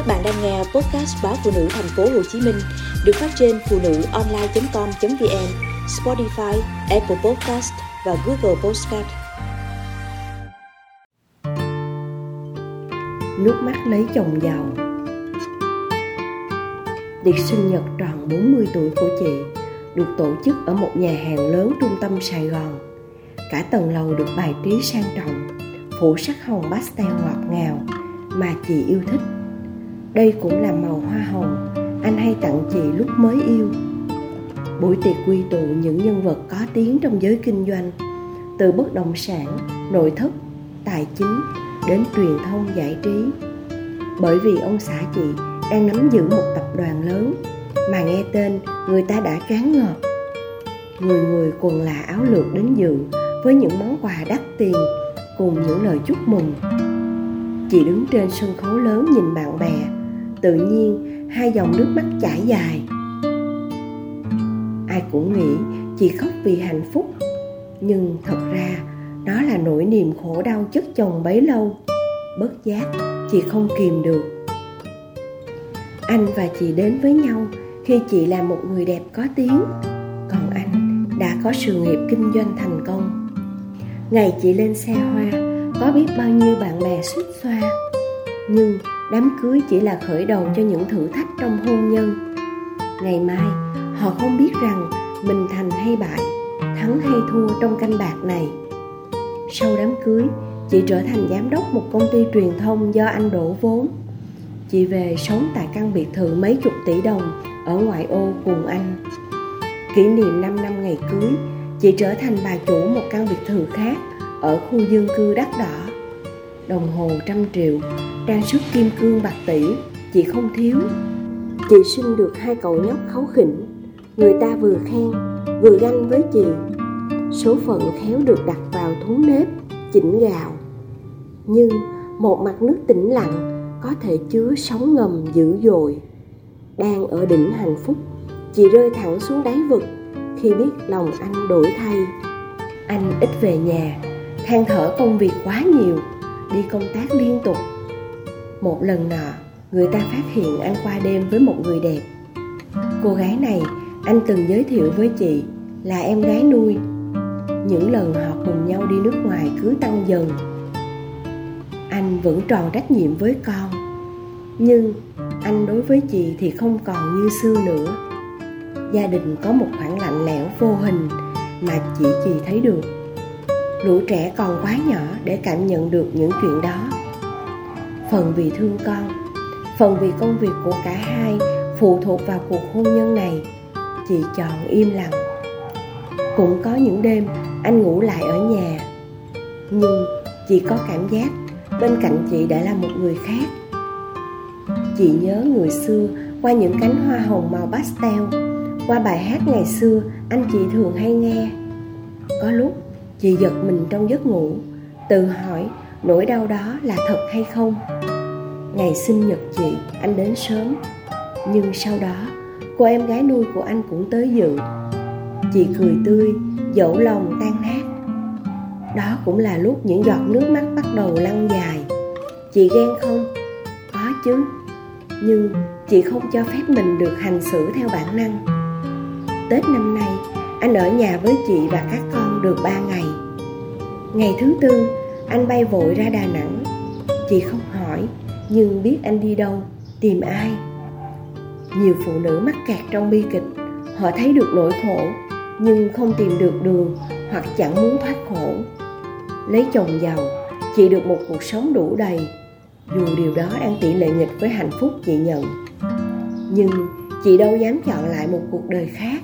Các bạn đang nghe podcast báo phụ nữ thành phố Hồ Chí Minh được phát trên phụ nữ online.com.vn, Spotify, Apple Podcast và Google Podcast. Nước mắt lấy chồng giàu Tiệc sinh nhật tròn 40 tuổi của chị được tổ chức ở một nhà hàng lớn trung tâm Sài Gòn. Cả tầng lầu được bài trí sang trọng, phủ sắc hồng pastel ngọt ngào mà chị yêu thích đây cũng là màu hoa hồng. Anh hay tặng chị lúc mới yêu. Buổi tiệc quy tụ những nhân vật có tiếng trong giới kinh doanh, từ bất động sản, nội thất, tài chính đến truyền thông giải trí. Bởi vì ông xã chị đang nắm giữ một tập đoàn lớn mà nghe tên người ta đã cán ngợp người người quần là áo lược đến dự với những món quà đắt tiền cùng những lời chúc mừng. Chị đứng trên sân khấu lớn nhìn bạn bè tự nhiên, hai dòng nước mắt chảy dài. Ai cũng nghĩ chị khóc vì hạnh phúc, nhưng thật ra, đó là nỗi niềm khổ đau chất chồng bấy lâu bất giác chị không kìm được. Anh và chị đến với nhau khi chị là một người đẹp có tiếng, còn anh đã có sự nghiệp kinh doanh thành công. Ngày chị lên xe hoa, có biết bao nhiêu bạn bè xuất xoa nhưng đám cưới chỉ là khởi đầu cho những thử thách trong hôn nhân. Ngày mai, họ không biết rằng mình thành hay bại, thắng hay thua trong canh bạc này. Sau đám cưới, chị trở thành giám đốc một công ty truyền thông do anh đổ vốn. Chị về sống tại căn biệt thự mấy chục tỷ đồng ở ngoại ô cùng anh. Kỷ niệm 5 năm ngày cưới, chị trở thành bà chủ một căn biệt thự khác ở khu dân cư đắt đỏ. Đồng hồ trăm triệu trang sức kim cương bạc tỷ chị không thiếu. Chị sinh được hai cậu nhóc kháu khỉnh, người ta vừa khen, vừa ganh với chị. Số phận khéo được đặt vào thúng nếp, chỉnh gạo. Nhưng một mặt nước tĩnh lặng có thể chứa sóng ngầm dữ dội. Đang ở đỉnh hạnh phúc, chị rơi thẳng xuống đáy vực, khi biết lòng anh đổi thay. Anh ít về nhà, than thở công việc quá nhiều, đi công tác liên tục một lần nọ, người ta phát hiện anh qua đêm với một người đẹp. Cô gái này, anh từng giới thiệu với chị là em gái nuôi. Những lần họ cùng nhau đi nước ngoài cứ tăng dần. Anh vẫn tròn trách nhiệm với con, nhưng anh đối với chị thì không còn như xưa nữa. Gia đình có một khoảng lạnh lẽo vô hình mà chỉ chị thấy được. Lũ trẻ còn quá nhỏ để cảm nhận được những chuyện đó phần vì thương con, phần vì công việc của cả hai phụ thuộc vào cuộc hôn nhân này. Chị chọn im lặng. Cũng có những đêm anh ngủ lại ở nhà, nhưng chị có cảm giác bên cạnh chị đã là một người khác. Chị nhớ người xưa qua những cánh hoa hồng màu pastel, qua bài hát ngày xưa anh chị thường hay nghe. Có lúc chị giật mình trong giấc ngủ, tự hỏi nỗi đau đó là thật hay không? Ngày sinh nhật chị, anh đến sớm. Nhưng sau đó, cô em gái nuôi của anh cũng tới dự. Chị cười tươi, dẫu lòng tan nát. Đó cũng là lúc những giọt nước mắt bắt đầu lăn dài. Chị ghen không? Có chứ. Nhưng chị không cho phép mình được hành xử theo bản năng. Tết năm nay, anh ở nhà với chị và các con được ba ngày. Ngày thứ tư anh bay vội ra đà nẵng. Chị không hỏi, nhưng biết anh đi đâu, tìm ai. Nhiều phụ nữ mắc kẹt trong bi kịch, họ thấy được nỗi khổ, nhưng không tìm được đường hoặc chẳng muốn thoát khổ. Lấy chồng giàu, chị được một cuộc sống đủ đầy. Dù điều đó đang tỷ lệ nghịch với hạnh phúc, chị nhận. Nhưng chị đâu dám chọn lại một cuộc đời khác.